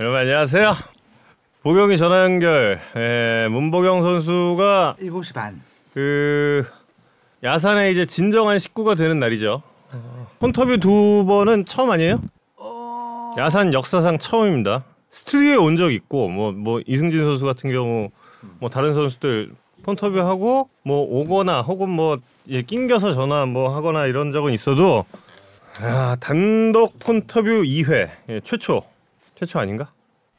여러분 안녕하세요. 보경이 전화 연결. 에, 문보경 선수가 7시 반. 그 야산에 이제 진정한 식구가 되는 날이죠. 폰터뷰 두 번은 처음 아니에요? 야산 역사상 처음입니다. 스튜디오에 온 적 있고 뭐뭐 이승진 선수 같은 경우 뭐 다른 선수들 폰터뷰 하고 뭐 오거나 혹은 뭐 예, 낑겨서 전화 뭐 하거나 이런 적은 있어도 아, 단독 폰터뷰 2회 예, 최초 최초 아닌가?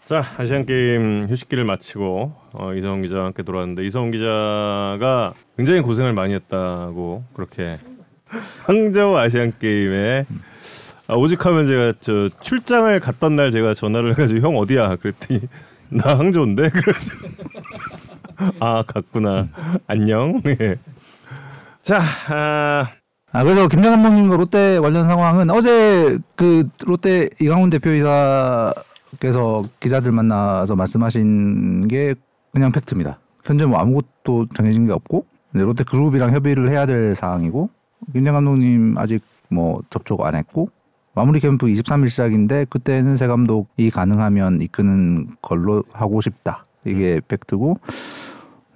자 아시안 게임 휴식기를 마치고 어, 이성훈 기자와 함께 돌아왔는데 이성훈 기자가 굉장히 고생을 많이 했다고 그렇게 항저우 아시안 게임에 아, 오직하면 제가 저 출장을 갔던 날 제가 전화를 해가지고 형 어디야? 그랬더니 나 항저우인데? 그래서 아 갔구나. 안녕? 예. 자 아, 아 그래서 김장 감독님과 롯데 관련 상황은 어제 그 롯데 이강훈 대표이사 께서 기자들 만나서 말씀하신 게 그냥 팩트입니다. 현재 뭐 아무것도 정해진 게 없고 이제 롯데 그룹이랑 협의를 해야 될 사항이고 김장 감독님 아직 뭐 접촉 안 했고 마무리 캠프 23일 시작인데 그때는 새 감독이 가능하면 이끄는 걸로 하고 싶다. 이게 팩트고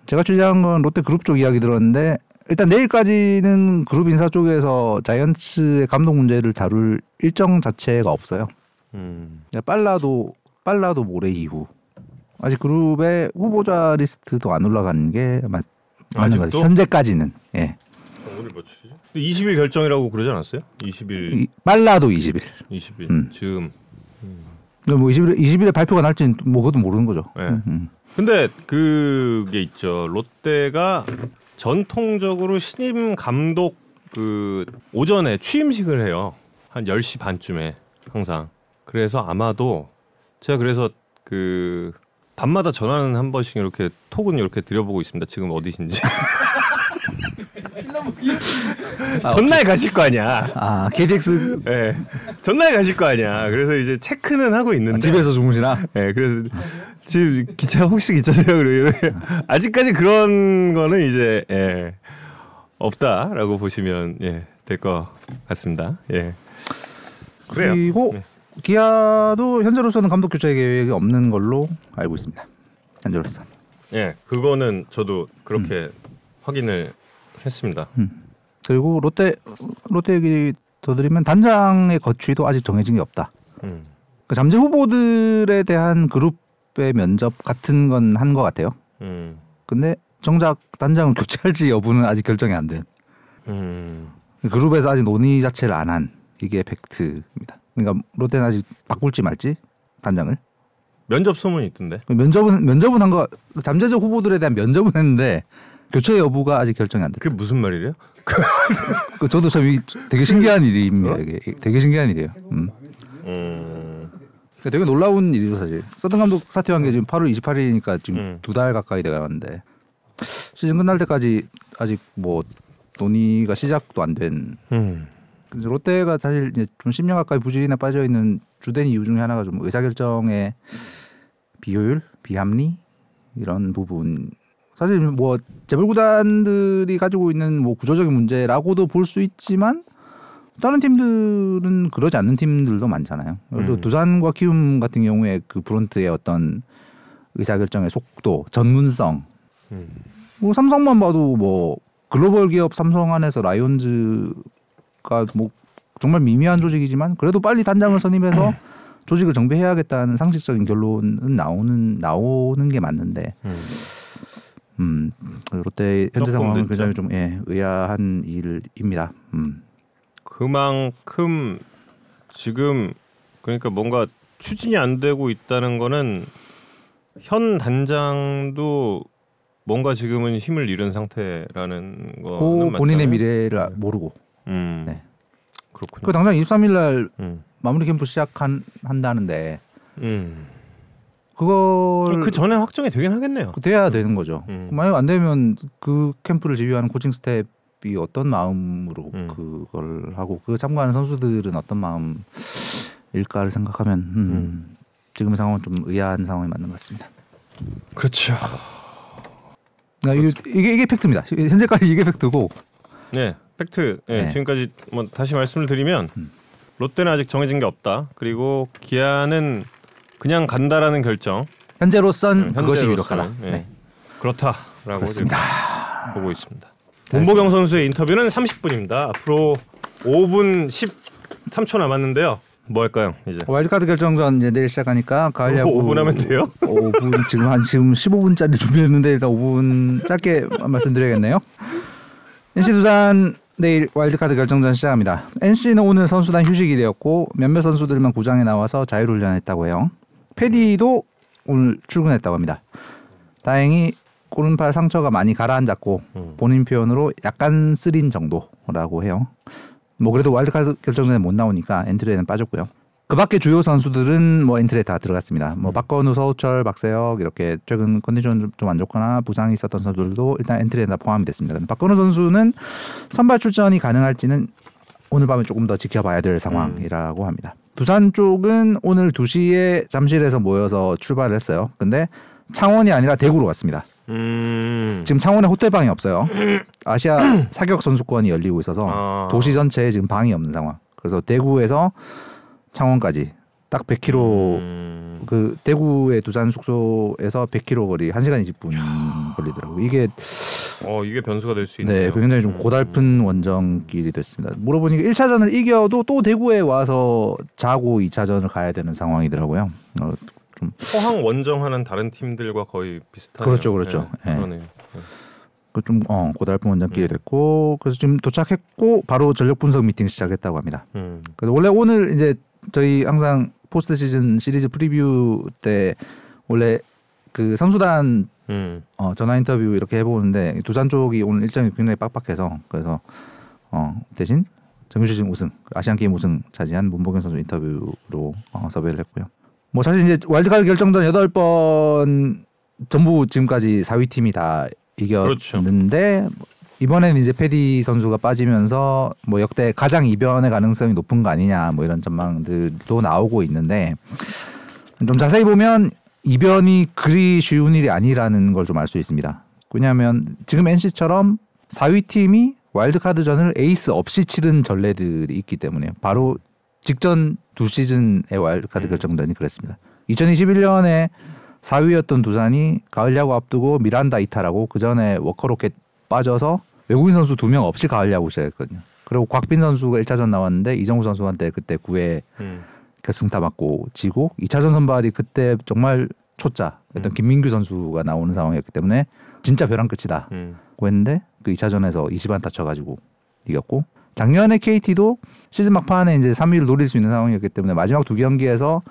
제가 취재한 건 롯데 그룹 쪽 이야기 들었는데 일단 내일까지는 그룹 인사 쪽에서 자이언츠의 감독 문제를 다룰 일정 자체가 없어요. 음, 빨라도 빨라도 모레 이후 아직 그룹의 후보자 리스트도 안 올라간 게 맞, 맞는? 같아요. 현재까지는 예 오늘 며칠이죠? 20일 결정이라고 그러지 않았어요? 20일, 이- 빨라도 20일. 20일 음. 지금. 뭐 20일 20일에 발표가 날지는 뭐 그것도 모르는 거죠. 네. 음, 음. 근데 그게 있죠. 롯데가 전통적으로 신임 감독 그 오전에 취임식을 해요. 한 10시 반쯤에 항상. 그래서 아마도 제가 그래서 그 밤마다 전화는 한 번씩 이렇게 톡은 이렇게 드려보고 있습니다. 지금 어디신지. 아, 전날 가실 거 아니야. 아 KTX 예. 전날 가실 거 아니야. 그래서 이제 체크는 하고 있는데. 집에서 주무시나? 예, 그래서 지금 기차 혹시 기차세요? 그래 아직까지 그런 거는 이제 예, 없다라고 보시면 예, 될 것 같습니다. 예. 그래요. 그리고 네. 기아도 현재로서는 감독 교체 계획이 없는 걸로 알고 있습니다. 현재로서. 예, 그거는 저도 그렇게 확인을 했습니다. 그리고 롯데 롯데 얘기 더 드리면 단장의 거취도 아직 정해진 게 없다. 음. 그 잠재 후보들에 대한 그룹의 면접 같은 건 한 것 같아요. 음. 근데 정작 단장을 교체할지 여부는 아직 결정이 안 된. 음. 그룹에서 아직 논의 자체를 안 한 이게 팩트입니다. 그러니까 롯데는 아직 바꿀지 말지 단장을. 면접 소문이 있던데. 그 면접은 면접은 한 거 잠재적 후보들에 대한 면접은 했는데 교체 여부가 아직 결정이 안 돼. 그게 무슨 말이래요? 그 저도 참 이- 되게 신기한 일입니다. 이게 되게 신기한 일이에요. 음. 음. 되게 놀라운 일이죠 사실. 서든 감독 사퇴한 게 지금 8월 28일이니까 지금 음. 두달 가까이 돼가는데 시즌 끝날 때까지 아직 뭐 논의가 시작도 안 된. 롯데가 사실 이제 좀 10년 가까이 부진에 빠져 있는 주된 이유 중에 하나가 좀 의사결정의 비효율, 비합리 이런 부분. 사실 뭐 재벌 구단들이 가지고 있는 뭐 구조적인 문제라고도 볼 수 있지만 다른 팀들은 그러지 않는 팀들도 많잖아요. 들어 음. 두산과 키움 같은 경우에 그 프론트의 어떤 의사결정의 속도, 전문성. 음. 뭐 삼성만 봐도 뭐 글로벌 기업 삼성 안에서 라이온즈 가뭐 정말 미미한 조직이지만 그래도 빨리 단장을 선임해서 조직을 정비해야겠다는 상식적인 결론은 나오는 나오는 게 맞는데 음. 음 롯데 현재 상황은. 굉장히 좀 예, 의아한 일입니다. 음. 그만큼 지금 그러니까 뭔가 추진이 안 되고 있다는 거는 현 단장도 뭔가 지금은 힘을 잃은 상태라는 고 본인의. 미래를 아- 모르고 음. 네. 그렇군요. 그 당장 23일 날 음. 마무리 캠프 시작한 한다는데 음. 그걸 그 전에 확정이 되긴 하겠네요. 돼야 되는 거죠. 음. 만약 안 되면 그 캠프를 지휘하는 코칭 스텝이 어떤 마음으로 음. 그걸 하고 그 참가하는 선수들은 어떤 마음일까를 생각하면 음, 음. 지금의 상황은 좀 의아한 상황이 맞는 것 같습니다. 그렇죠. 그러니까 이게, 이게 이게 팩트입니다. 현재까지 이게 팩트고 네, 팩트. 네, 네. 지금까지 뭐 다시 말씀을 드리면 음. 롯데는 아직 정해진 게 없다. 그리고 기아는 그냥 간다라는 결정 현재로선 네, 그것이 유력하다. 예. 네. 그렇다라고 그렇습니다. 지금 보고 있습니다. 문보경 선수의 인터뷰는 30분입니다. 앞으로 5분 13초 남았는데요. 뭐 할까요? 이제 와일드카드 결정전 이제 내일 시작하니까 가을 야구 5분 하면 돼요? 5분 지금 한 지금 15분짜리 준비했는데 일단 5분 짧게 말씀드려야겠네요. NC 두산 내일 와일드카드 결정전 시작합니다. NC는 오늘 선수단 휴식이 되었고 몇몇 선수들만 구장에 나와서 자율훈련했다고 해요. 페디도 오늘 출근했다고 합니다. 다행히 오른팔 상처가 많이 가라앉았고 음. 본인 표현으로 약간 쓰린 정도라고 해요. 뭐 그래도 와일드카드 결정전에 못 나오니까 엔트리에는 빠졌고요. 그 밖에 주요 선수들은 뭐 엔트리에 다 들어갔습니다. 뭐 박건우, 서호철, 박세혁 이렇게 최근 컨디션 좀 안 좋거나 부상이 있었던 선수들도 일단 엔트리에 다 포함이 됐습니다. 박건우 선수는 선발 출전이 가능할지는 오늘 밤에 조금 더 지켜봐야 될 상황이라고 합니다. 두산 쪽은 오늘 2시에 잠실에서 모여서 출발을 했어요. 근데 창원이 아니라 대구로 갔습니다. 음. 지금 창원에 호텔 방이 없어요. 아시아 사격 선수권이 열리고 있어서 아. 도시 전체에 지금 방이 없는 상황. 그래서 대구에서 창원까지 딱 100km 음. 그 대구의 두산 숙소에서 100km 거리 1시간 20분 걸리더라고요. 이게 어 이게 변수가 될 수 있네요. 네, 굉장히 좀 음. 고달픈 원정길이 됐습니다. 물어보니까 1차전을 이겨도 또 대구에 와서 자고 2차전을 가야 되는 상황이더라고요. 어, 좀 포항 원정하는 다른 팀들과 거의 비슷하네요. 그렇죠, 그렇죠. 네, 예. 그러네요. 그좀 어, 고달픈 음. 원정길이 됐고 그래서 지금 도착했고 바로 전력 분석 미팅 시작했다고 합니다. 음. 그래서 원래 오늘 이제 저희 항상 포스트 시즌 시리즈 프리뷰 때 원래 그 선수단 음. 어, 전화 인터뷰 이렇게 해보는데 두산 쪽이 오늘 일정이 굉장히 빡빡해서 그래서 어, 대신 정규 시즌 우승 아시안 게임 우승 차지한 문보경 선수 인터뷰로 어, 섭외를 했고요. 뭐 사실 이제 와일드카드 결정전 여덟 번 전부 지금까지 4위 팀이 다 그렇죠. 이겼는데 이번에는 이제 패디 선수가 빠지면서 뭐 역대 가장 이변의 가능성이 높은 거 아니냐 뭐 이런 전망들도 나오고 있는데 좀 자세히 보면 이변이 그리 쉬운 일이 아니라는 걸 좀 알 수 있습니다. 왜냐하면 지금 NC처럼 4위 팀이 와일드카드전을 에이스 없이 치른 전례들이 있기 때문에 바로 직전 두 시즌의 와일드카드 결정전이 그랬습니다. 2021년에 4위였던 두산이 가을 야구 앞두고 미란다 이탈하고 그 전에 워커 로켓 빠져서 외국인 선수 두 명 없이 가을 야구 시작했거든요. 그리고 곽빈 선수가 1차전 나왔는데 이정후 선수한테 그때 9회 음. 결승타 맞고 지고 2차전 선발이 그때 정말 초짜였던 음. 김민규 선수가 나오는 상황이었기 때문에 진짜 벼랑 끝이다. 음. 고 했는데 그 2차전에서 20안타 쳐가지고 이겼고 작년에 KT도 시즌 막판에 이제 3위를 노릴 수 있는 상황이었기 때문에 마지막 두 경기에서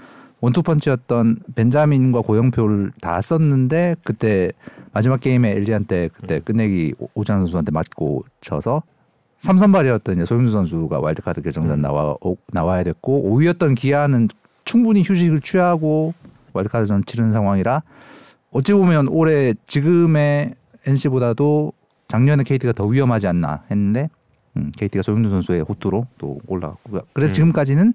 원투펀치였던 벤자민과 고영표를 다 썼는데 그때 마지막 게임에 엘리한테 그때 끝내기 오- 오찬 선수한테 맞고 쳐서 3선발이었던 이제 소윤수 선수가 와일드카드 결정전 음. 나와 오- 나와야 됐고 5위였던 기아는 충분히 휴식을 취하고 와일드카드전 치르는 상황이라 어찌 보면 올해 지금의 NC보다도 작년에 KT가 더 위험하지 않나 했는데 음, KT가 소윤수 선수의 호투로 또 올라갔고 그래서 음. 지금까지는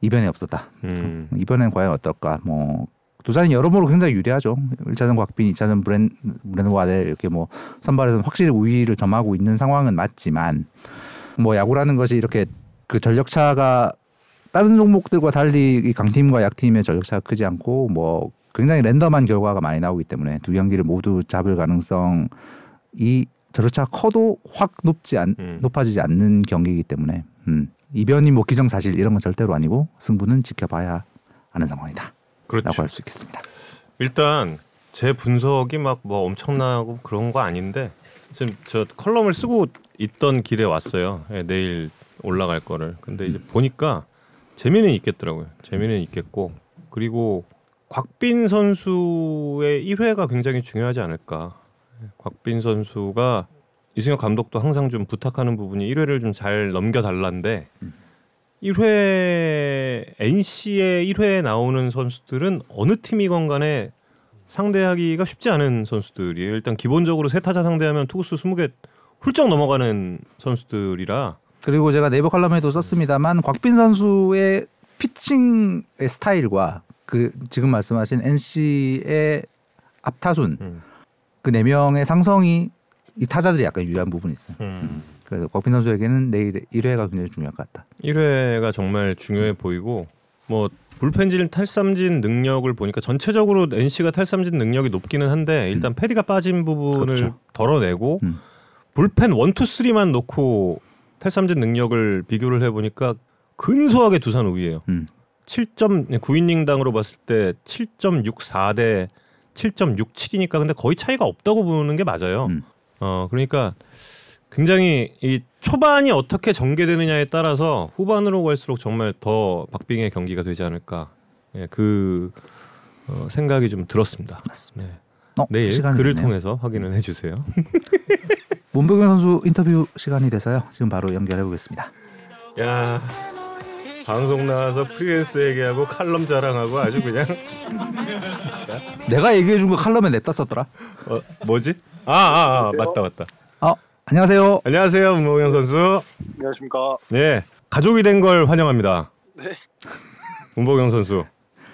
이변이 없었다. 음. 이번엔 과연 어떨까? 뭐 두산이 여러모로 굉장히 유리하죠. 1차전 곽빈, 2차전 브랜 브랜드 와델 이렇게 뭐 선발에서 확실히 우위를 점하고 있는 상황은 맞지만 뭐 야구라는 것이 이렇게 그 전력차가 다른 종목들과 달리 이 강팀과 약팀의 전력차가 크지 않고 뭐 굉장히 랜덤한 결과가 많이 나오기 때문에 두 경기를 모두 잡을 가능성이 전력차가 커도 확 높지 않 음. 높아지지 않는 경기이기 때문에 음. 이변이 뭐 기정사실 이런 건 절대로 아니고 승부는 지켜봐야 하는 상황이다. 그렇죠. 라고 할수 있겠습니다. 일단 제 분석이 막 뭐 엄청나고 그런 거 아닌데 지금 저 컬럼을 쓰고 있던 길에 왔어요. 예, 내일 올라갈 거를. 근데 이제 보니까 재미는 있겠더라고요. 재미는 있겠고 그리고 곽빈 선수의 1회가 굉장히 중요하지 않을까. 예, 곽빈 선수가 이승엽 감독도 항상 좀 부탁하는 부분이 1회를 좀 잘 넘겨 달라는데 1회 NC의 1회에 나오는 선수들은 어느 팀이건 간에 상대하기가 쉽지 않은 선수들이에요. 일단 기본적으로 세 타자 상대하면 투구수 20개 훌쩍 넘어가는 선수들이라 그리고 제가 네이버 컬럼에도 썼습니다만 곽빈 선수의 피칭의 스타일과 그 지금 말씀하신 NC의 앞타순 음. 그네 명의 상성이 이 타자들이 약간 유리한 부분이 있어요. 음. 그래서 곽빈 선수에게는 내일 1회가 굉장히 중요할 것 같다. 1회가 정말 중요해 보이고 뭐 불펜질 탈삼진 능력을 보니까 전체적으로 NC가 탈삼진 능력이 높기는 한데 일단 패디가 빠진 부분을 그렇죠. 덜어내고 음. 불펜 원투 쓰리만 놓고 탈삼진 능력을 비교를 해보니까 근소하게 두산 우위예요. 음. 7점 9이닝당으로 봤을 때 7.64 대 7.67이니까 근데 거의 차이가 없다고 보는 게 맞아요. 음. 어 그러니까 굉장히 이 초반이 어떻게 전개되느냐에 따라서 후반으로 갈수록 정말 더 박빙의 경기가 되지 않을까 예, 그 어, 생각이 좀 들었습니다. 맞습니다. 네. 어, 내일 글을 됐네요. 통해서 확인을 해주세요. 문병현 선수 인터뷰 시간이 돼서요. 지금 바로 연결해 보겠습니다. 야 방송 나와서 프리랜서 얘기하고 칼럼 자랑하고 아주 그냥 진짜 내가 얘기해 준 거 칼럼에 냈다 썼더라. 어, 뭐지? 아, 아, 아 맞다 맞다. 어, 안녕하세요. 안녕하세요 문봉영 선수. 안녕하십니까. 네 가족이 된 걸 환영합니다. 네. 문보경 선수.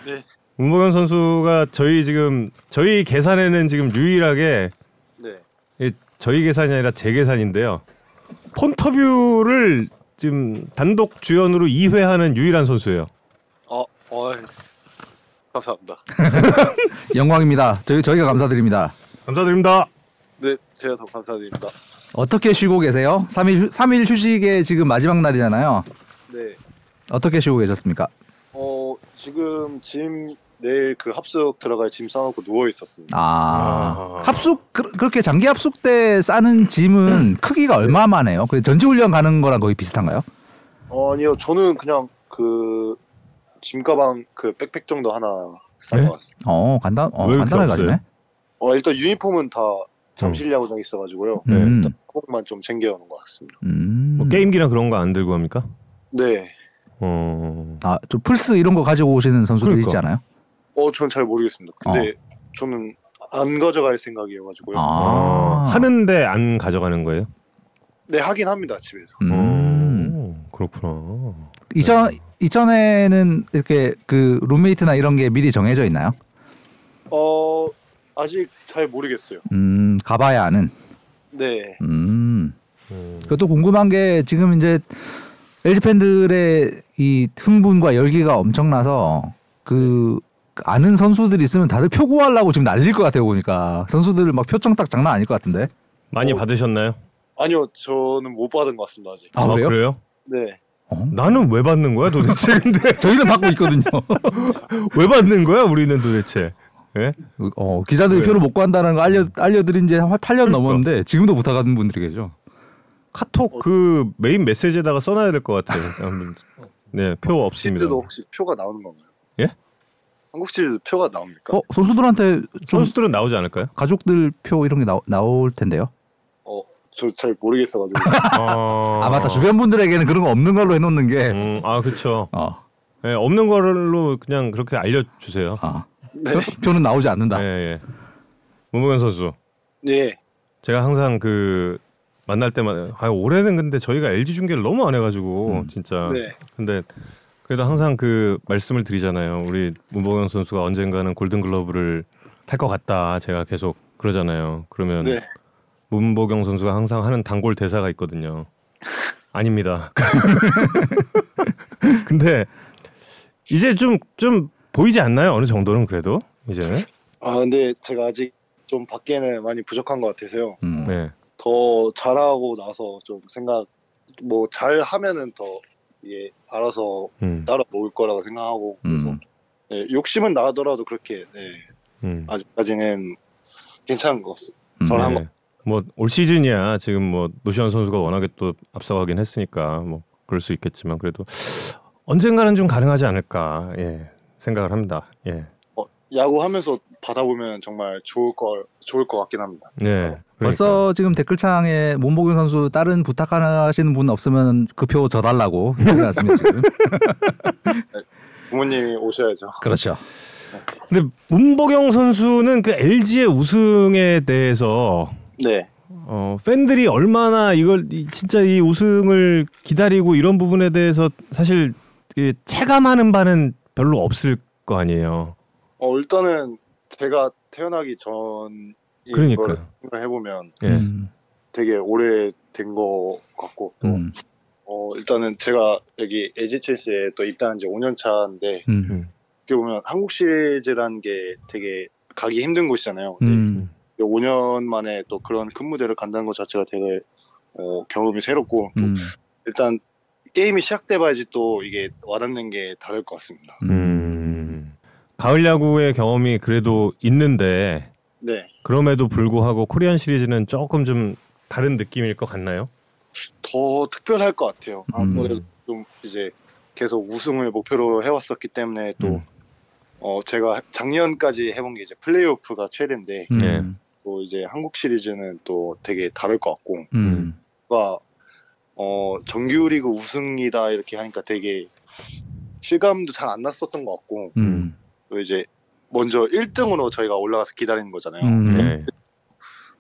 네. 문보경 선수가 저희 지금 저희 계산에는 지금 유일하게 네. 이 저희 계산이 아니라 제 계산인데요. 폰터뷰를 지금 단독 주연으로 2회 하는 유일한 선수예요. 어, 어, 감사합니다. 영광입니다. 저희 저희가 감사드립니다. 감사드립니다. 네, 제가 더 감사드립니다. 어떻게 쉬고 계세요? 3일 휴, 3일 휴식의 지금 마지막 날이잖아요. 네. 어떻게 쉬고 계셨습니까? 어, 지금 짐 내일 그 합숙 들어갈 짐 싸놓고 누워 있었습니다. 아, 아. 합숙 그, 그렇게 장기 합숙 때 싸는 짐은 크기가 얼마만 해요? 그 전지 훈련 가는 거랑 거의 비슷한가요? 어, 아니요, 저는 그냥 그 짐가방 그 백팩 정도 하나 네? 싸고 왔어요. 어, 간단 어, 왜 이렇게 간단하게 없어요? 가지네. 어, 일단 유니폼은 다 잠실 야구장 있어가지고요. 네. 음. 일단 코복만 좀 챙겨오는 것 같습니다. 음. 뭐 게임기나 그런 거 안 들고 갑니까? 네. 어. 아, 좀 플스 이런 거 가지고 오시는 선수들 그러니까. 있지 않아요? 어, 저는 잘 모르겠습니다. 근데 저는 안 가져갈 생각이어가지고요. 아. 아. 하는데 안 가져가는 거예요? 네, 하긴 합니다, 집에서. 음. 어, 그렇구나. 이전 이전에는 이렇게 그 룸메이트나 이런 게 미리 정해져 있나요? 어, 아직 잘 모르겠어요. 음, 가봐야 아는. 네. 음. 음. 그것도 궁금한 게 지금 이제 LG 팬들의 이 흥분과 열기가 엄청나서 그 아는 선수들 있으면 다들 표 구하려고 지금 난릴 것 같아요 보니까 선수들 막 표정 딱 장난 아닐 것 같은데. 많이 어. 받으셨나요? 아니요, 저는 못 받은 것 같습니다 아직. 아, 그래요? 네. 어? 나는 왜 받는 거야 도대체? 근데 저희는 받고 있거든요. 왜 받는 거야 우리는 도대체? 예? 어, 기자들이 왜? 표를 못 구한다는 거 알려 알려드린 지 한 8년 그러니까. 넘었는데 지금도 못 하는 분들이 계죠. 카톡 그 메인 메시지에다가 써놔야 될 것 같아요. 네, 표 없습니다. 시리즈도 혹시 표가 나오는 건가요? 예? 한국 시리즈 표가 나옵니까? 어, 선수들한테 좀 선수들은 나오지 않을까요? 가족들 표 이런 게 나오, 나올 텐데요. 어, 저 잘 모르겠어가지고. 어... 아 맞다 주변 분들에게는 그런 거 없는 걸로 해놓는 게. 음, 아 그렇죠. 어, 예, 없는 걸로 그냥 그렇게 알려주세요. 아, 네. 표, 표는 나오지 않는다. 예, 예. 문보경 선수, 네. 제가 항상 그 만날 때마다 아, 올해는 근데 저희가 LG 중계를 너무 안 해가지고 음. 진짜. 네. 근데 그래도 항상 그 말씀을 드리잖아요. 우리 문보경 선수가 언젠가는 골든글러브를 탈 것 같다. 제가 계속 그러잖아요. 그러면 네. 문보경 선수가 항상 하는 단골 대사가 있거든요. 아닙니다. 근데 이제 좀 좀 보이지 않나요? 어느 정도는 그래도 이제는. 아, 근데 제가 아직 좀 밖에는 많이 부족한 것 같아서요. 음. 네. 더 잘하고 나서 좀 생각, 뭐 잘하면은 더 이게 알아서 음. 따라 먹을 거라고 생각하고 그래서 음. 네, 욕심은 나더라도 그렇게 네, 음. 아직까지는 괜찮은 것 같습니다. 음. 저랑 한 네. 뭐올 시즌이야 지금 뭐 노시안 선수가 워낙에 또 앞서가긴 했으니까 뭐 그럴 수 있겠지만 그래도 언젠가는 좀 가능하지 않을까 예 생각을 합니다. 예. 어, 야구하면서 받아보면 정말 좋을 걸 좋을 것 같긴 합니다. 네. 그러니까. 벌써 지금 댓글창에 문보균 선수 다른 부탁하시는 분 없으면 그표 져달라고 해놨습니다 지금. 부모님이 오셔야죠. 그렇죠. 근데 문보경 선수는 그 LG의 우승에 대해서 네. 어, 팬들이 얼마나 이걸 이- 진짜 이 우승을 기다리고 이런 부분에 대해서 사실 그 체감하는 바는 별로 없을 거 아니에요. 어, 일단은 제가 태어나기 전 그러니까요. 생각을 해보면 예. 음. 되게 오래 된것 같고 또 음. 어 일단은 제가 여기 LG 첼시에 또 입단한 지 5년 차인데 음. 어떻게 보면 한국 시리즈라는 게 되게 가기 힘든 곳이잖아요. 근데 음. 5년 만에 또 그런 큰 무대를 간다는 것 자체가 되게 어, 경험이 새롭고 또 음. 일단 게임이 시작돼봐야지 또 이게 와닿는 게 다를 것 같습니다. 음. 가을 야구의 경험이 그래도 있는데 네, 그럼에도 불구하고 코리안 시리즈는 조금 좀 다른 느낌일 것 같나요? 더 특별할 것 같아요. 음. 아무래도 좀 이제 계속 우승을 목표로 해왔었기 때문에 또 음. 어, 제가 작년까지 해본 게 이제 플레이오프가 최대인데 음. 네. 또 이제 한국 시리즈는 또 되게 다를 것 같고 음. 가 어, 정규리그 우승이다 이렇게 하니까 되게 실감도 잘 안 났었던 것 같고 음. 또 이제 먼저 1등으로 저희가 올라가서 기다리는 거잖아요. 음. 네.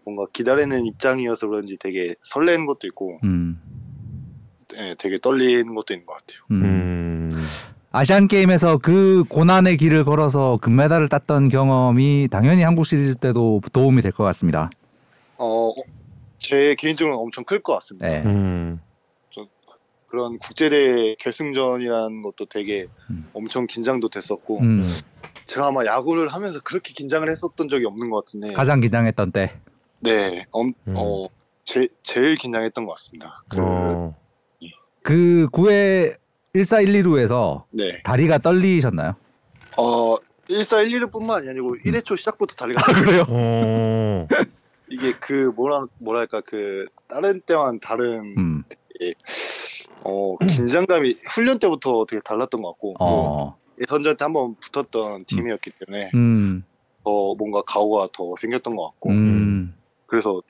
뭔가 기다리는 입장이어서 그런지 되게 설레는 것도 있고 음. 예, 되게 떨리는 것도 있는 것 같아요. 음. 음. 아시안 게임에서 그 고난의 길을 걸어서 금메달을 땄던 경험이 당연히 한국 시리즈 때도 도움이 될 것 같습니다. 어, 제 개인적으로 엄청 클 것 같습니다. 네. 음. 그런 국제대회 결승전이라는 것도 되게 음. 엄청 긴장도 됐었고 음. 제가 아마 야구를 하면서 그렇게 긴장을 했었던 적이 없는 것 같은데 가장 긴장했던 때. 네, 엄, 음. 어, 제, 제일 긴장했던 것 같습니다. 그, 어. 그 9회 14, 1, 2루에서 네. 다리가 떨리셨나요? 어, 14, 1, 2루뿐만이 아니고 1회 초 시작부터 다리가 그래요? 어. 이게 그 뭐라 뭐랄까 그 다른 때와는 다른 음. 어 긴장감이 훈련 때부터 되게 달랐던 것 같고 또 어. 예선전 때 한번 붙었던 팀이었기 때문에 음. 더 뭔가 각오가 더 생겼던 것 같고 음. 그래서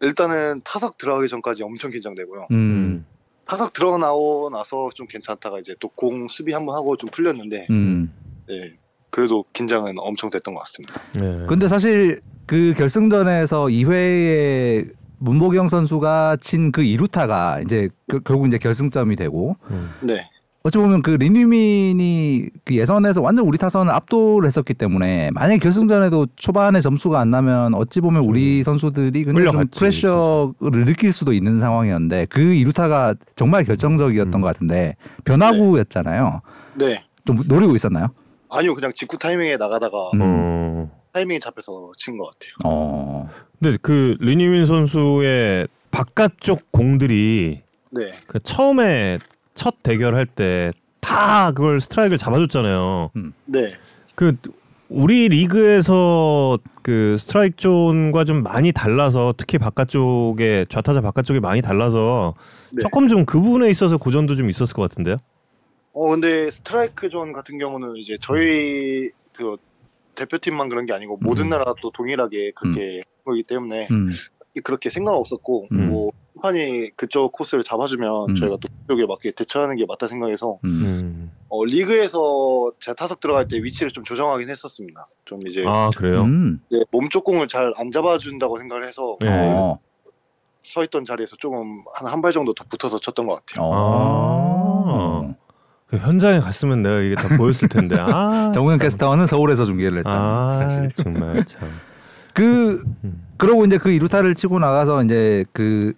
일단은 타석 들어가기 전까지 엄청 긴장되고요. 음. 타석 들어가 나오 나서 좀 괜찮다가 이제 또 공 수비 한번 하고 좀 풀렸는데 음. 네 그래도 긴장은 엄청 됐던 것 같습니다. 네. 근데 사실 그 결승전에서 2회에 문보경 선수가 친그 2루타가 이제 그- 결국 이제 결승점이 되고 음. 네, 어찌 보면 그 리뉴민이 그 예선에서 완전 우리 타선을 압도를 했었기 때문에 만약에 결승전에도 초반에 점수가 안 나면 어찌 보면 우리 선수들이 굉장히 좀 프레셔를 느낄 수도 있는 상황이었는데 그 2루타가 정말 결정적이었던 음. 것 같은데 변화구였잖아요. 네 좀 노리고 있었나요? 아니요 그냥 직구 타이밍에 나가다가 음. 어. 타이밍이 잡혀서 친 것 같아요. 어. 근데 그 리니민 선수의 바깥쪽 공들이 네, 그 처음에 첫 대결할 때 다 그걸 스트라이크를 잡아줬잖아요. 네, 그 우리 리그에서 그 스트라이크 존과 좀 많이 달라서 특히 바깥쪽에 좌타자 바깥쪽이 많이 달라서 네. 조금 좀 그 부분에 있어서 고전도 좀 있었을 것 같은데요. 어 근데 스트라이크 존 같은 경우는 이제 저희 그 대표팀만 그런 게 아니고 모든 음. 나라가 또 동일하게 그렇게 한 거기 때문에 음. 그렇게 생각 없었고 음. 뭐 심판이 그쪽 코스를 잡아주면 음. 저희가 또 그쪽에 맞게 대처하는 게 맞다 생각해서 음. 음. 어, 리그에서 제가 타석 들어갈 때 위치를 좀 조정하긴 했었습니다. 좀 이제 아 그래요. 음. 네, 몸쪽 공을 잘 안 잡아준다고 생각을 해서 네. 어. 서 있던 자리에서 조금 한 한 발 정도 더 붙어서 쳤던 것 같아요. 어. 그 현장에 갔으면 내가 이게 다 보였을 텐데. 아, 정우영 캐스터는 서울에서 중계를 했다. 아 사실. 정말 참. 그 음. 그러고 이제 그 이루타를 치고 나가서 이제 그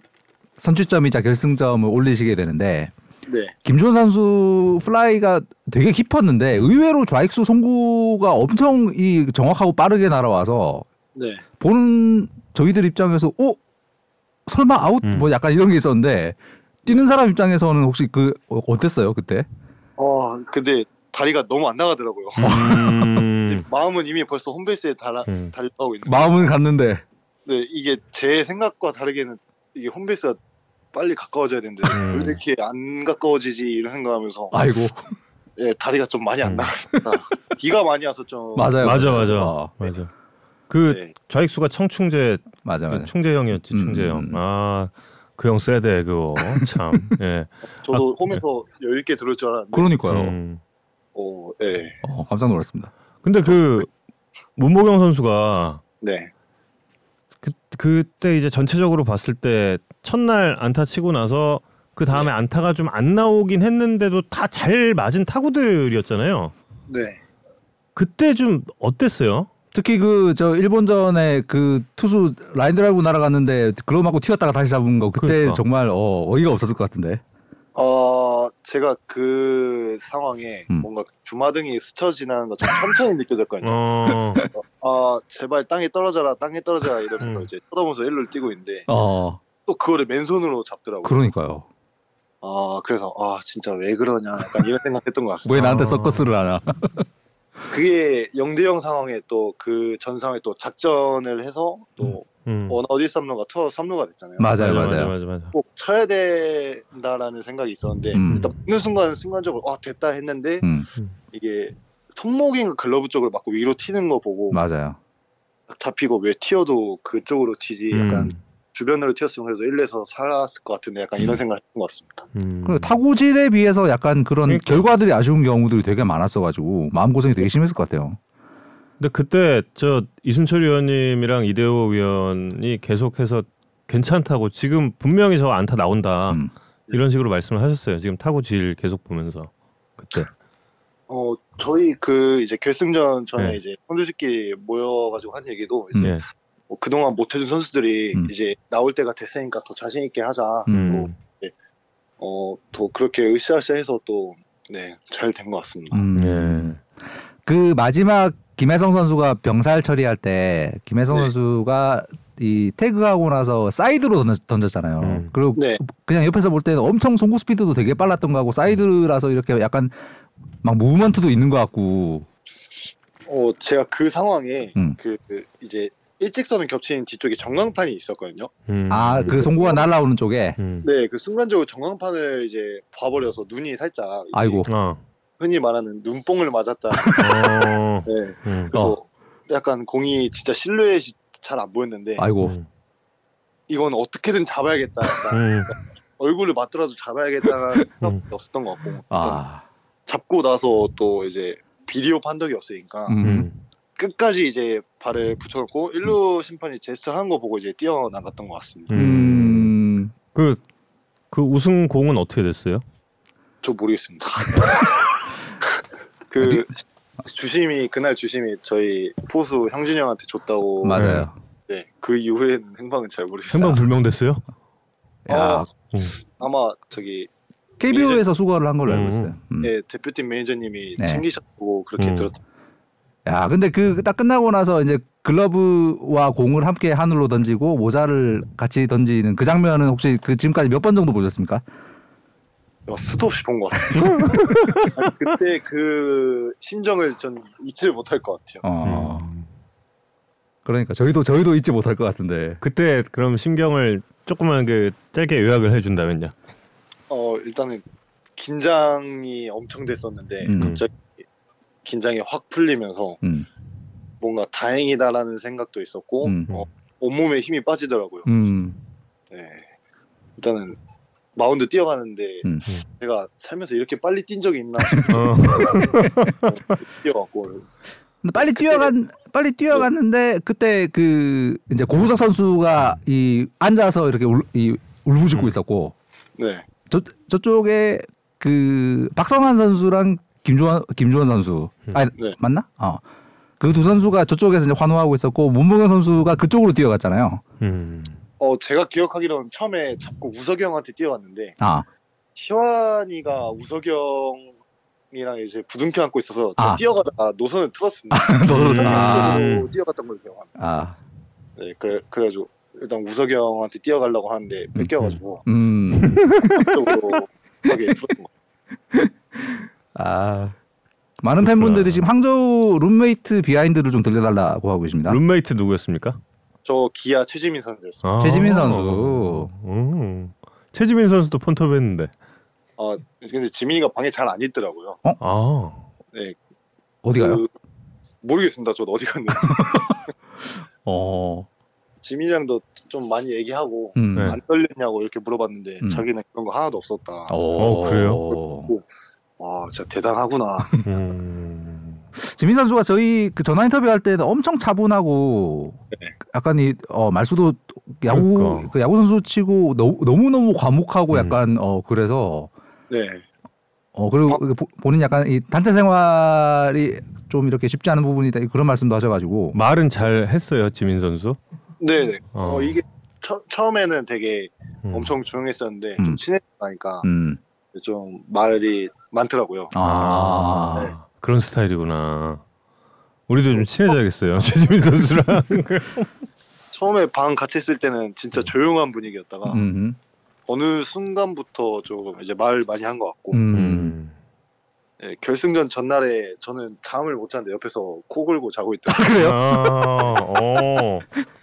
선취점이자 결승점을 올리시게 되는데 네, 김주원 선수 플라이가 되게 깊었는데 의외로 좌익수 송구가 엄청 이 정확하고 빠르게 날아와서 네. 보는 저희들 입장에서 어 설마 아웃 음. 뭐 약간 이런 게 있었는데 뛰는 사람 입장에서는 혹시 그 어, 어땠어요 그때? 어 근데 다리가 너무 안 나가더라고요. 음. 마음은 이미 벌써 홈베이스에 달아, 음. 달려가고 있는데 마음은 갔는데 네, 이게 제 생각과 다르게는 이게 홈베이스가 빨리 가까워져야 되는데 음. 왜 이렇게 안 가까워지지 이런 생각하면서 아이고 예, 다리가 좀 많이 안 음. 나갔습니다. 비가 많이 와서 좀 맞아요 맞아 맞아 어, 맞아. 그 네, 좌익수가 청충재 맞아 그 맞아 충재 형이었지 음, 충재형. 음. 아 그 형 세대 그거 참. 예. 저도 홈에서 여유 있게 들을 줄 알았는데 그러니까요 음. 어, 예, 어, 깜짝 놀랐습니다 근데 그 문보경 선수가 네, 그 그때 이제 전체적으로 봤을 때 첫날 안타 치고 나서 그 다음에 안타가 좀 안 나오긴 했는데도 다 잘 맞은 타구들이었잖아요. 네. 그때 좀 어땠어요? 특히 그 저 일본전에 그 투수 라인 드라이브 날아갔는데 글러브 맞고 튀었다가 다시 잡은 거 그때 그러니까. 정말 어, 어이가 없었을 것 같은데 어 제가 그 상황에 음. 뭔가 주마등이 스쳐 지나는 것처럼 천천히 느껴졌거든요. 어. 아 제발 땅에 떨어져라 땅에 떨어져라 이러면서 음. 이제 쳐다보면서 일로를 뛰고 있는데 어 또 그거를 맨손으로 잡더라고요. 그러니까요. 아 그래서 아 진짜 왜 그러냐 약간 이런 생각했던 것 같습니다. 왜 나한테 아. 서커스를 하냐? 그게 0대0 상황에 또 그 전 상황에 또 작전을 해서 또 음. 원 어디 3루가 투어 3루가 됐잖아요. 맞아요, 맞아, 맞아요. 맞아, 맞아. 꼭 쳐야 된다라는 생각이 있었는데 음. 일단 붙는 순간 순간적으로 와 됐다 했는데 음 이게 손목인가 글러브 쪽을 맞고 위로 튀는 거 보고 맞아요. 딱 잡히고 왜 튀어도 그쪽으로 튀지 약간 음. 주변으로 튀었으면 그래도 1에서 살았을 것 같은데 약간 이런 생각을 했던 것 같습니다. 음. 그리고 타구질에 비해서 약간 그런 그러니까. 결과들이 아쉬운 경우들이 되게 많았어가지고 마음 고생이 되게 심했을 것 같아요. 근데 그때 저 이순철 위원님이랑 이대호 위원이 계속해서 괜찮다고 지금 분명히 저 안타 나온다 음. 이런 식으로 말씀을 하셨어요. 지금 타구 질 계속 보면서 그때. 어 저희 그 이제 결승전 전에 네. 이제 선수들끼리 모여가지고 한 얘기도 이제 네. 뭐 그동안 못해준 선수들이 음. 이제 나올 때가 됐으니까 더 자신 있게 하자. 음. 어 또 그렇게 으쌰으쌰해서 또 네 잘 된 것 같습니다. 음. 예. 그 마지막 김혜성 선수가 병살 처리할 때 김혜성 네. 선수가 이 태그하고 나서 사이드로 던졌, 던졌 잖아요. 음. 그리고 네. 그냥 옆에서 볼 때는 엄청 송구 스피드도 되게 빨랐던 거 같고 사이드라서 이렇게 약간 막 movement도 있는 것 같고. 어 제가 그 상황에 음. 그, 그 이제 일직선을 겹친 뒤쪽에 전광판이 있었거든요. 음. 아그 송구가 날라오는 쪽에. 음. 네, 그 순간적으로 전광판을 이제 봐버려서 눈이 살짝 아이고. 어. 흔히 말하는 눈뽕을 맞았다. 어. 네, 음. 그래서 약간 공이 진짜 실루엣이 잘 안 보였는데 아이고. 음. 이건 어떻게든 잡아야겠다. 음. 얼굴을 맞더라도 잡아야겠다는 생각이 음. 없었던 것 같고 아. 잡고 나서 또 이제 비디오 판독이 없으니까 음. 음. 끝까지 이제 발을 붙여놓고 일루 심판이 제스처 한거 보고 이제 뛰어나갔던 것 같습니다. 음. 그, 그 우승 공은 어떻게 됐어요? 저 모르겠습니다. 그 주심이 그날 주심이 저희 포수 형준이 형한테 줬다고 맞아요. 네, 그 이후에는 행방은 잘 모르겠어요. 행방 불명됐어요? 야, 어. 음. 아마 저기 KBO에서 수거를 한 걸로 알고 음. 있어요. 음. 네, 대표팀 매니저님이 네. 챙기셨고 그렇게 음. 들었. 야, 근데 그 딱 끝나고 나서 이제 글러브와 공을 함께 하늘로 던지고 모자를 같이 던지는 그 장면은 혹시 그 지금까지 몇 번 정도 보셨습니까? 야, 수도 없이 본 것 같아요. 아니, 그때 그 심정을 전 잊지를 못할 것 같아요. 어. 음. 그러니까 저희도 저희도 잊지 못할 것 같은데. 그때 그럼 심경을 조금만 그 짧게 요약을 해준다면요. 어 일단은 긴장이 엄청 됐었는데 음. 갑자기 긴장이 확 풀리면서 음. 뭔가 다행이다라는 생각도 있었고 음. 어, 온몸에 힘이 빠지더라고요. 음. 네. 일단은 마운드 뛰어가는데 음. 제가 살면서 이렇게 빨리 뛴 적이 있나 어. 뛰어갔고 근데 빨리 뛰어간 빨리 뛰어갔는데 그때 그 이제 고우석 선수가 이 앉아서 이렇게 울, 이 울부짖고 음. 있었고 네. 저 저쪽에 그 박성환 선수랑 김주원 김주원 선수 아 네. 맞나? 어. 그 두 선수가 저쪽에서 이제 환호하고 있었고 문봉현 선수가 그쪽으로 뛰어갔잖아요. 음. 어 제가 기억하기로는 처음에 잡고 우석이 형한테 뛰어갔는데 아, 시환이가 우석이 형이랑 이제 부둥켜 안고 있어서 저 아. 뛰어가다가 노선을 틀었습니다. 너도 음. 아, 뛰어갔던 걸 기억합니다. 아, 네, 그래 그래가지고 일단 우석이 형한테 뛰어가려고 하는데 뺏겨가지고 음, 쪽으로 가게 틀었던 거. 아. 많은 팬분들이 지금 항저우 룸메이트 behind를 좀 들려달라고 하고 계십니다. 룸메이트 누구였습니까? 저 기아 최지민 선수였어요. 아. 최지민 선수. 음. 최지민 선수도 폰톱 했는데. 아 근데 지민이가 방에 잘 안 있더라고요. 아. 어디 가요? 그, 모르겠습니다. 저도 어디 갔는지. 어, 지민이랑도 좀 많이 얘기하고 음. 네. 안 떨렸냐고 이렇게 물어봤는데 음. 자기는 그런 거 하나도 없었다. 어, 그래요? 와 진짜 대단하구나. 음. 지민 선수가 저희 그 전화 인터뷰 할 때는 엄청 차분하고 네. 약간 이 어, 말수도 야구 그러니까. 그 야구 선수 치고 너무 너무 과묵하고 음. 약간 어 그래서 네. 어 그리고 어? 그 보- 본인 약간 이 단체 생활이 좀 이렇게 쉽지 않은 부분이 있다 그런 말씀도 하셔가지고 말은 잘 했어요, 지민 선수. 네네. 어. 어. 이게 처, 처음에는 되게 음. 엄청 조용했었는데 음. 좀 친해지니까 음 좀 말이 많더라고요. 아, 네. 그런 스타일이구나. 우리도 좀 친해져야겠어요. 최지민 선수랑. 처음에 방 같이 있을 때는 진짜 조용한 분위기였다가 음, 어느 순간부터 조금 이제 말 많이 한 것 같고 음, 음. 예, 결승전 전날에 저는 잠을 못 잤는데 옆에서 코 골고 자고 있더라고요. 그래요? 아, 어.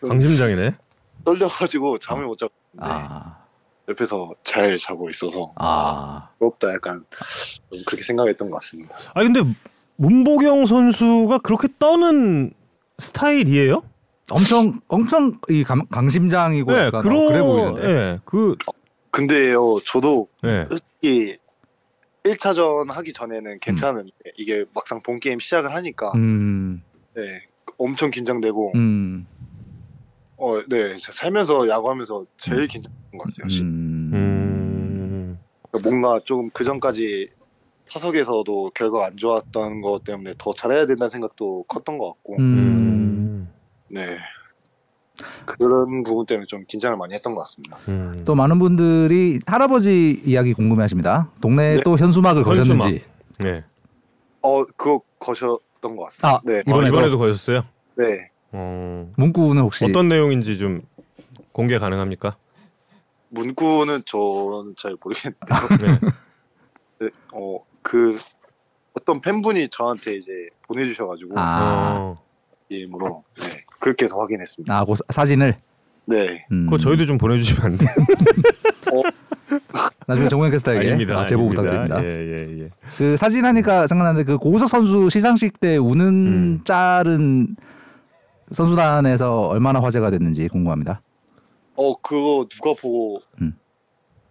강심장이네. 떨려가지고 잠을 못 있는데 아, 옆에서 잘 자고 있어서 아, 부럽다 약간 좀 그렇게 생각했던 것 같습니다. 아 근데 문보경 선수가 그렇게 떠는 스타일이에요? 엄청 엄청 이 강, 강심장이고 네, 약간 어, 그러, 그래 보이는데. 네, 그, 근데요 저도 네. 솔직히 1차전 하기 전에는 괜찮은데 이게 막상 본 게임 시작을 하니까 음, 네, 엄청 긴장되고 음, 어, 네 살면서 야구하면서 제일 긴장했던 것 같아요. 진- 음, 음, 뭔가 조금 그 전까지 타석에서도 결과가 안 좋았던 것 때문에 더 잘해야 된다는 생각도 컸던 것 같고 음. 음, 네 그런 부분 때문에 좀 긴장을 많이 했던 것 같습니다. 음. 또 많은 분들이 할아버지 이야기 궁금해하십니다. 동네에 네. 또 현수막을 현수막. 거셨는지. 네. 어 그거 거셨던 것 같습니다. 아, 네, 어, 이번에도? 이번에도 거셨어요? 네. 어, 문구는 혹시 어떤 내용인지 좀 공개 가능합니까? 문구는 저는 잘 모르겠는데 네. 네, 어그 어떤 팬분이 저한테 이제 보내주셔가지고 아, 어, 게임으로 네, 그렇게 해서 확인했습니다. 아, 그 사- 사진을 네. 음, 그거 저희도 좀 보내주시면 안 돼요? 나중에 정우영 캐스터에게 아닙니다. 아, 제보 아닙니다. 부탁드립니다. 예, 예, 예. 그 사진 하니까 생각나는데 그 고우석 선수 시상식 때 우는 음. 짤은 선수단에서 얼마나 화제가 됐는지 궁금합니다. 어 그거 누가 보고 음.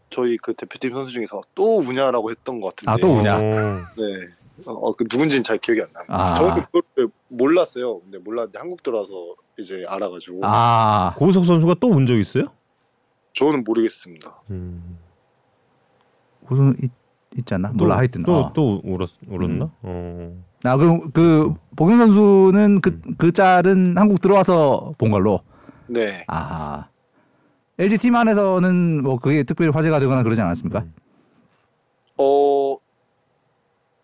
저희 그 대표팀 선수 중에서 또 우냐라고 했던 것 같은데 아, 또 우냐? 어, 네. 어, 어, 그 누군지는 잘 기억이 안 나요. 아. 저는 그걸 몰랐어요. 근데 몰랐는데 한국 들어와서 이제 알아가지고 아, 고우석 선수가 또 운 적 있어요? 저는 모르겠습니다. 음. 있, 있지 않나? 몰라 하여튼. 또, 어. 또 울었, 울었나? 어. 아 그럼 그 복영 선수는 그그 짤은 한국 들어와서 본 걸로. 네. 아 LG 팀 안에서는 뭐 그게 특별히 화제가 되거나 그러지 않았습니까? 어,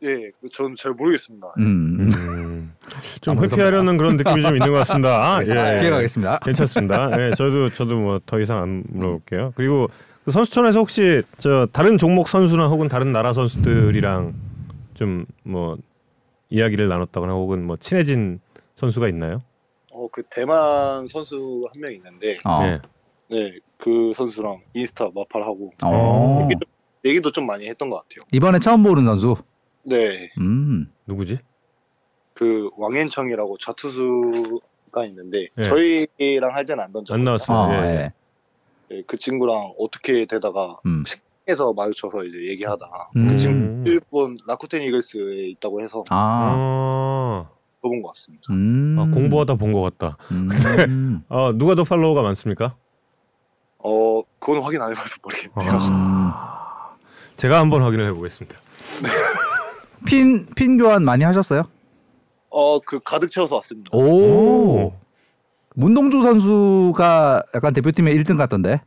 예, 저는 잘 모르겠습니다. 음, 음. 좀 아, 회피하려는 그런 느낌이 좀 있는 것 같습니다. 아, 예. 피해가겠습니다. 괜찮습니다. 예, 저도 저도 뭐 더 이상 안 물어볼게요. 그리고 그 선수촌에서 혹시 저 다른 종목 선수나 혹은 다른 나라 선수들이랑 좀 뭐 이야기를 나눴다거나 혹은 뭐 친해진 선수가 있나요? 어, 그 대만 선수 한 명 있는데, 어. 네. 네, 그 선수랑 인스타 마팔하고 어. 얘기도, 얘기도 좀 많이 했던 것 같아요. 이번에 처음 보는 선수. 네, 음. 누구지? 그 왕앤청이라고 좌투수가 있는데 네. 저희랑 할 때는 안 던져. 안 나왔어요. 예. 네, 그 친구랑 어떻게 되다가 음. 에서 마주쳐서 이제 얘기하다가 음. 그 친구 음. 일본 라쿠텐 이글스에 있다고 해서 아. 아, 들어본 것 같습니다. 음. 아, 공부하다 본 것 같다. 음. 아, 누가 더 팔로워가 많습니까? 어, 그건 확인 안 해봐서 모르겠네요. 아. 제가 한번 확인을 해보겠습니다. 핀, 핀 교환 많이 하셨어요? 어, 그 가득 채워서 왔습니다. 오. 문동주 선수가 약간 대표팀의 1등 같던데.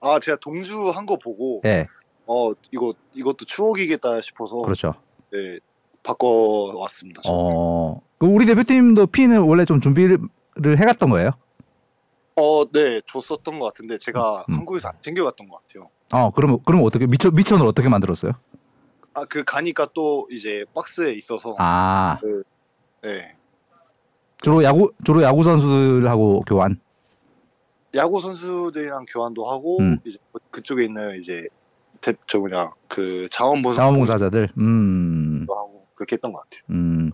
아, 제가 동주 한 거 보고 예. 어, 이거 이것도 추억이겠다 싶어서 그렇죠. 네, 바꿔 왔습니다. 어. 그 우리 대표팀도 핀을 원래 좀 준비를 해갔던 거예요? 어, 네, 줬었던 것 같은데 제가 음. 한국에서 안 챙겨갔던 것 같아요. 어, 그러면 그럼 어떻게 미천 미천을 어떻게 만들었어요? 아, 그 가니까 또 이제 박스에 있어서 아, 네. 주로 야구 주로 야구 선수들하고 교환. 야구 선수들이랑 교환도 하고 음. 이제 그쪽에 있는 이제 대, 저 뭐냐 그 자원봉사 자원봉사자들. 음. 도 하고 그렇게 했던 것 같아요. 음.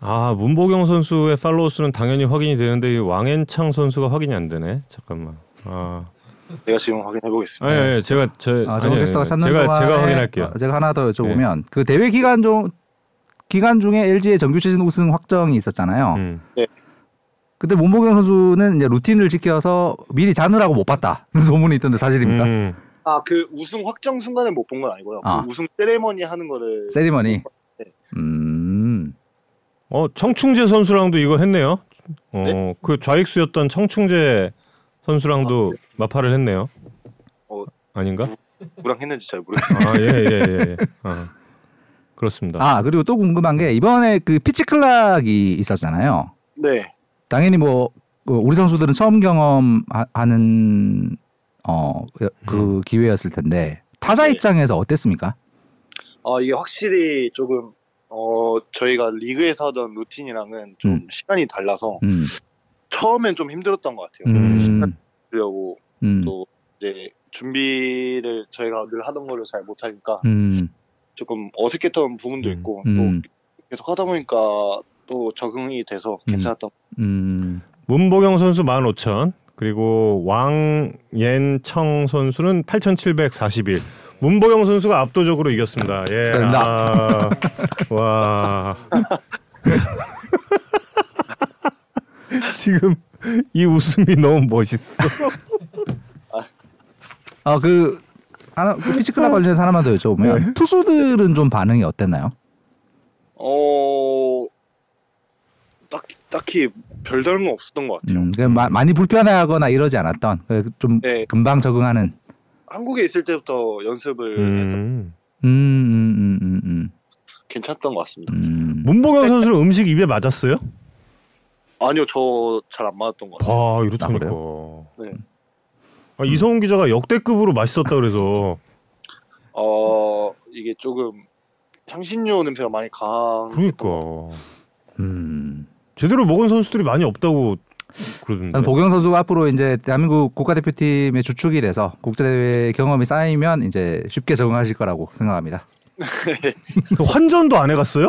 아, 문보경 선수의 팔로워 수는 당연히 확인이 되는데 이 왕앤창 선수가 확인이 안 되네. 잠깐만. 아, 제가 지금 확인해 보겠습니다. 아, 예, 예, 제가 저 아, 아니, 정원 아니, 캐스터가 찾는 제가 제가 확인할게요. 어, 제가 하나 더 여쭤보면 그 대회 기간 중 기간 중에 LG의 정규 시즌 우승 확정이 있었잖아요. 음. 그때 문보경 선수는 이제 루틴을 지켜서 미리 자느라고 못 봤다. 소문이 있던데 사실입니까? 음. 아 그 우승 확정 순간에 못본 건 아니고요. 아. 그 우승 세레머니 하는 거를 세리머니. 네. 음. 어, 청충재 선수랑도 이거 했네요. 어, 네? 그 좌익수였던 청충재 선수랑도 마파를 했네요. 어, 아닌가? 누 구랑 했는지 잘 모르겠어요. 아, 예, 예, 예. 예. 아, 그렇습니다. 아 그리고 또 궁금한 게 이번에 그 피치 클락이 있었잖아요. 네. 당연히 뭐그 우리 선수들은 처음 경험하는 어그 기회였을 텐데 타자 네. 입장에서 어땠습니까? 어 이게 확실히 조금 어 저희가 리그에서 하던 루틴이랑은 좀 음. 시간이 달라서 음, 처음엔 좀 힘들었던 것 같아요. 음. 시간 주려고 음, 또 이제 준비를 저희가 늘 하던 거를 잘 못하니까 음, 조금 어색했던 부분도 음. 있고 음. 또 계속 하다 보니까 또 적응이 돼서 괜찮았던 음, 문보경 선수 15,000 그리고 왕옌청 선수는 8,741. 문보경 선수가 압도적으로 이겼습니다. 예. 아, 와. 지금 이 웃음이 너무 멋있어. 아 그 하나 그 피치 클락 관련해서 하나만 더 여쭤보면 투수들은 좀 반응이 어땠나요? 어 딱, 딱히 별다른 건 없었던 것 같아요. 음, 그 마, 많이 불편해하거나 이러지 않았던 그좀 네. 금방 적응하는. 한국에 있을 때부터 연습을 해서 음. 음, 음, 음, 음, 음, 괜찮았던 것 같습니다. 음. 문보경 선수는 음식 입에 맞았어요? 아니요, 저 잘 안 맞았던 것 같아요. 와 이렇다니까. 네. 아, 이성훈 기자가 역대급으로 맛있었다 그래서 어 이게 조금 향신료 냄새가 많이 강. 그러니까 음. 제대로 먹은 선수들이 많이 없다고 그러던데. 저는 보경 선수가 앞으로 이제 대한민국 국가대표팀의 주축이 돼서 국제대회 경험이 쌓이면 이제 쉽게 적응하실 거라고 생각합니다. 환전도 안 해갔어요?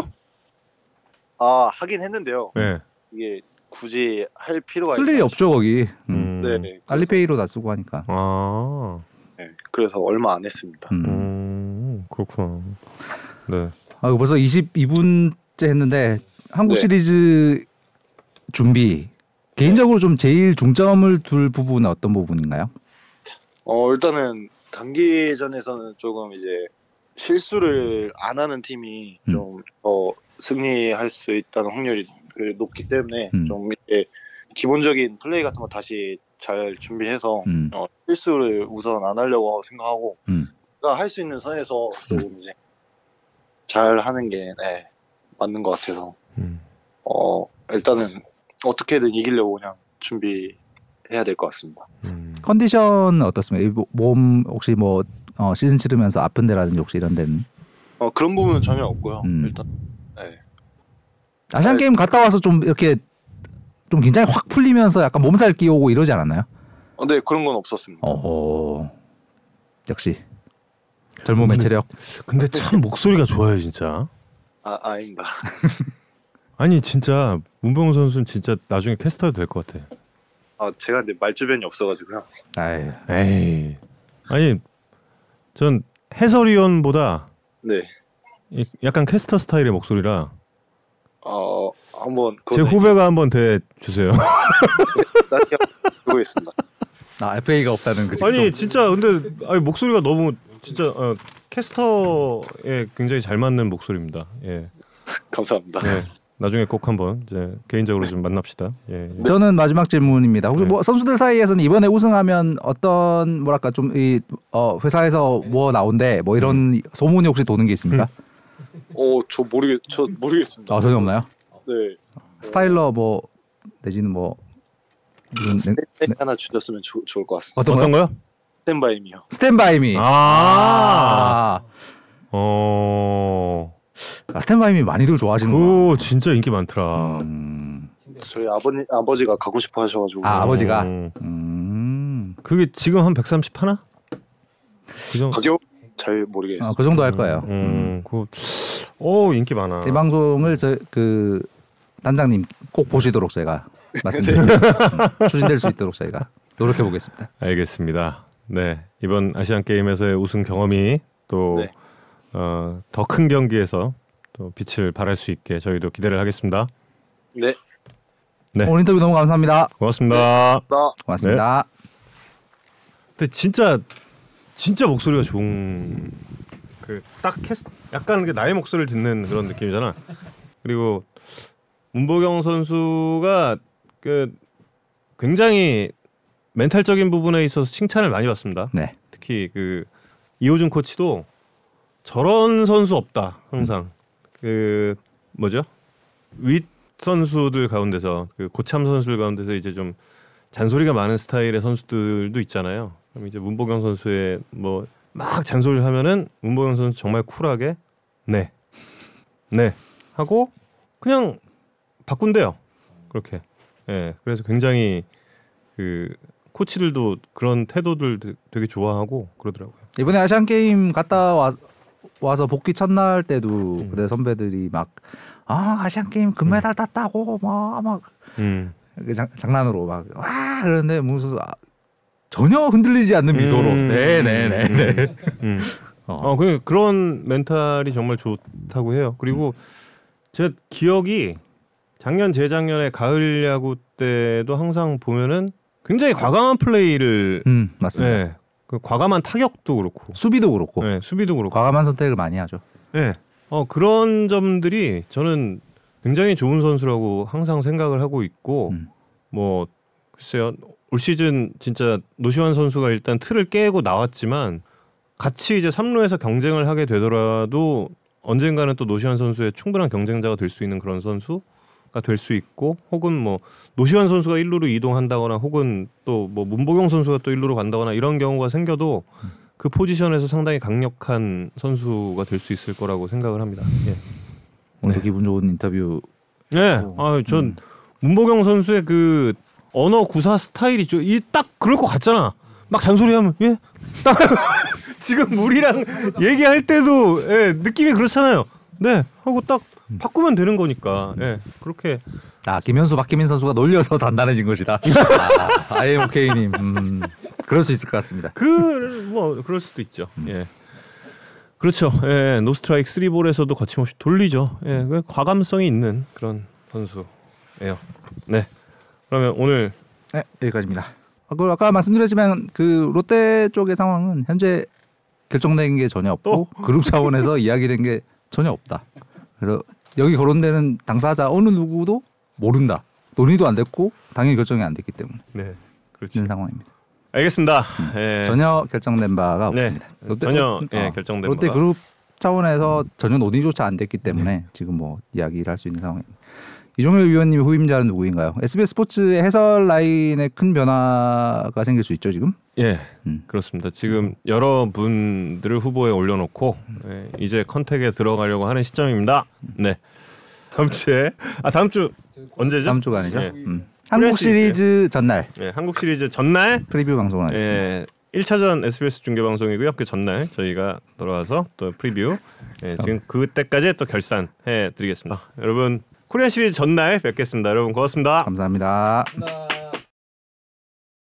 아 하긴 했는데요. 네. 이게 굳이 할 필요가 쓸 일이 있나 없죠 거기. 음. 음. 네네. 알리페이로 다 쓰고 하니까. 아, 네, 그래서 얼마 안 했습니다. 음. 음, 그렇구나. 네. 아, 벌써 22분째 했는데 한국 네. 시리즈 준비 개인적으로 좀 제일 중점을 둘 부분은 어떤 부분인가요? 어 일단은 단기전에서는 조금 이제 실수를 안 하는 팀이 음. 좀더 승리할 수 있다는 확률이 그 높기 때문에 음. 좀 이제 기본적인 플레이 같은 거 다시 잘 준비해서 음. 어, 실수를 우선 안 하려고 생각하고 음. 할수 있는 선에서 조금 이제 잘 하는 게 네, 맞는 것 같아서 음. 어 일단은 어떻게든 이기려고 그냥 준비해야 될 것 같습니다. 음. 컨디션 어떻습니까? 몸 혹시 뭐 어, 시즌 치르면서 아픈 데라든지 혹시 이런 데는 어 그런 부분은 전혀 없고요. 음. 일단 네. 아시안 게임 갔다 와서 좀 이렇게 좀 긴장이 확 풀리면서 약간 몸살 끼오고 이러지 않았나요? 어, 네 그런 건 없었습니다. 어허 역시 젊음의 근데- 체력. 근데 참 목소리가 좋아요, 진짜. 아 아닙니다. 아니 진짜 문병호 선수는 진짜 나중에 캐스터도 될 것 같아. 아 제가 근데 말주변이 없어가지고요. 아유. 에이. 아니 전 해설위원보다 네. 이- 약간 캐스터 스타일의 목소리라 어 한번 제 후배가 한번 대 주세요. 보고 있습니다. 아 FA가 없다는 그 아니 진짜 근데 아니, 목소리가 너무 진짜 어, 캐스터에 굉장히 잘 맞는 목소리입니다. 예. 감사합니다. 네. 나중에 꼭 한번 이제 개인적으로 좀 만납시다. 예. 저는 마지막 질문입니다. 혹시 네. 뭐 선수들 사이에서는 이번에 우승하면 어떤 뭐랄까 좀이 어, 회사에서 뭐 나온대 뭐 이런 소문이 혹시 도는 게 있습니까? 어저 모르겠 저 모르겠습니다. 아 전혀 없나요? 네. 스타일러 뭐 내지는 뭐 무슨 냉- 스탠 하나 주셨으면 좋- 좋을 것 같습니다. 어떤 어떤 거요? 스탠바이미요. 스탠바이미. 아. 아, 어. 아 스탠바이미 많이들 좋아하시는구나. 그거 진짜 인기 많더라. 음, 저희 아버님 아버지가 가고 싶어 하셔가지고. 아, 아버지가? 어. 음, 그게 지금 한 130 하나? 그 정도. 가격 잘 모르겠어요. 어, 그 정도 할 거예요. 음. 그 오, 인기 많아. 이 방송을 저그 단장님 꼭 보시도록 저희가 말씀드립니다. 음, 추진될 수 있도록 저희가 노력해 보겠습니다. 알겠습니다. 네. 이번 아시안 게임에서의 우승 경험이 또 네. 어, 더큰 경기에서 또 빛을 발할 수 있게 저희도 기대를 하겠습니다. 네. 네. 오늘 인터뷰 너무 감사합니다. 고맙습니다. 나 고맙습니다. 근데 진짜 진짜 목소리가 좋은 그딱 캐스 약간 그 나의 목소리를 듣는 그런 느낌이잖아. 그리고 문보경 선수가 그 굉장히 멘탈적인 부분에 있어서 칭찬을 많이 받습니다. 네. 특히 그 이호준 코치도 저런 선수 없다 항상 그 뭐죠 윗 선수들 가운데서 그 고참 선수들 가운데서 이제 좀 잔소리가 많은 스타일의 선수들도 있잖아요. 그럼 이제 문보경 선수의 뭐 막 잔소리를 하면은 문보경 선수 정말 쿨하게 네, 네 하고 그냥 바꾼대요. 그렇게. 예, 그래서 굉장히 그 코치들도 그런 태도들 되게 좋아하고 그러더라고요. 이번에 아시안 게임 갔다 와, 와서 복귀 첫날 때도 음. 그때 선배들이 막 아 아시안 게임 금메달 땄다고 막막 음. 장, 장난으로 막 와 그러는데 무슨 아, 전혀 흔들리지 않는 미소로 음. 네네네네 음. 어. 어, 그 그런 mental이 정말 좋다고 해요. 그리고 제가 기억이 작년 재작년에 가을 야구 때도 항상 보면은 굉장히 과감한 플레이를 음 맞습니다. 네, 그 과감한 타격도 그렇고. 수비도 그렇고. 네, 수비도 그렇고. 과감한 선택을 많이 하죠. 네. 어 그런 점들이 저는 굉장히 좋은 선수라고 항상 생각을 하고 있고 음. 뭐 글쎄요 올 시즌 진짜 노시환 선수가 일단 틀을 깨고 나왔지만 같이 이제 3루에서 경쟁을 하게 되더라도 언젠가는 또 노시환 선수의 충분한 경쟁자가 될 수 있는 그런 선수가 될 수 있고 혹은 뭐 노시환 선수가 1루로 이동한다거나 혹은 또 뭐 문보경 선수가 또 1루로 간다거나 이런 경우가 생겨도 그 포지션에서 상당히 강력한 선수가 될 수 있을 거라고 생각을 합니다. 예. 오늘 네. 기분 좋은 인터뷰 네. 아, 전 문보경 선수의 그 언어 구사 스타일이 딱 그럴 것 같잖아. 막 잔소리하면 예. 딱 지금 우리랑 얘기할 때도 예, 느낌이 그렇잖아요. 네. 하고 딱 바꾸면 되는 거니까. 예. 그렇게 아 김현수 박기민 선수가 놀려서 단단해진 것이다 아, IMOK님 음, 그럴 수 있을 것 같습니다 그 뭐 그럴 수도 있죠. 예. 그렇죠. 예. 노스트라이크 쓰리볼에서도 거침없이 돌리죠. 예. 그 과감성이 있는 그런 선수예요. 네. 그러면 오늘 네, 여기까지입니다. 아, 그 아까 말씀드렸지만 그 롯데 쪽의 상황은 현재 결정된 게 전혀 없고 그룹 차원에서 이야기된 게 전혀 없다. 그래서 여기 거론되는 당사자 어느 누구도 모른다. 논의도 안 됐고 당연히 결정이 안 됐기 때문에 네. 그렇지. 있는 상황입니다. 알겠습니다. 예. 전혀 결정된 바가 네. 없습니다. 전혀, 예, 어, 결정된 롯데 바가. 그룹 차원에서 전혀 논의조차 안 됐기 때문에 네. 지금 뭐 이야기를 할 수 있는 상황입니다. 이종열 위원님 후임자는 누구인가요? SBS 스포츠의 해설 라인에 큰 변화가 생길 수 있죠 지금? 예, 음. 그렇습니다. 지금 여러 분들을 후보에 올려놓고 예, 이제 contact에 들어가려고 하는 시점입니다. 네. 다음 주에 아 다음 주 언제죠? 다음 주가 아니죠? 예. 음. 한국 시리즈 전날 예, 한국 시리즈 전날 preview 방송을 하겠습니다. 예, 1차전 SBS 중계 방송이고요. 그 전날 저희가 돌아와서 또 preview 예, 지금 그때까지 또 결산해 드리겠습니다. 여러분 Korean Series 전날 뵙겠습니다. 여러분 고맙습니다. 감사합니다. 감사합니다.